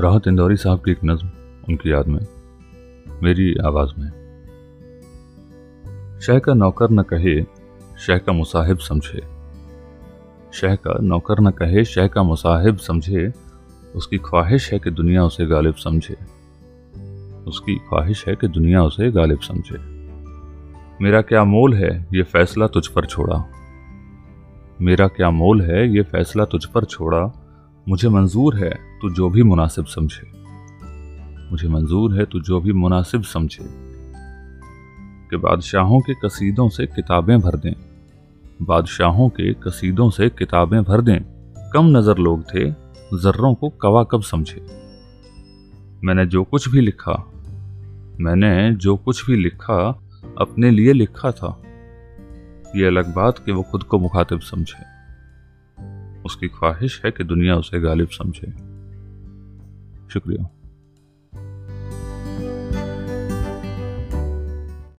राहत इंदौरी साहब की एक नज्म उनकी याद में, मेरी आवाज़ में। शह का नौकर न कहे, शह का मुसाहिब समझे। शह का नौकर न कहे, शह का मुसाहिब समझे। उसकी ख्वाहिश है कि दुनिया उसे गालिब समझे। उसकी ख्वाहिश है कि दुनिया उसे गालिब समझे। मेरा क्या मोल है ये फैसला तुझ पर छोड़ा? मेरा क्या मोल है ये फैसला तुझ पर छोड़ा? मुझे मंजूर है तो जो भी मुनासिब समझे। मुझे मंजूर है तो जो भी मुनासिब समझे। कि बादशाहों के कसीदों से किताबें भर दें। बादशाहों के कसीदों से किताबें भर दें। कम नज़र लोग थे, जर्रों को कवा कब समझे। मैंने जो कुछ भी लिखा, मैंने जो कुछ भी लिखा, अपने लिए लिखा था। ये अलग बात कि वो खुद को मुखातिब समझे। उसकी ख्वाहिश है कि दुनिया उसे गालिब समझे। शुक्रिया।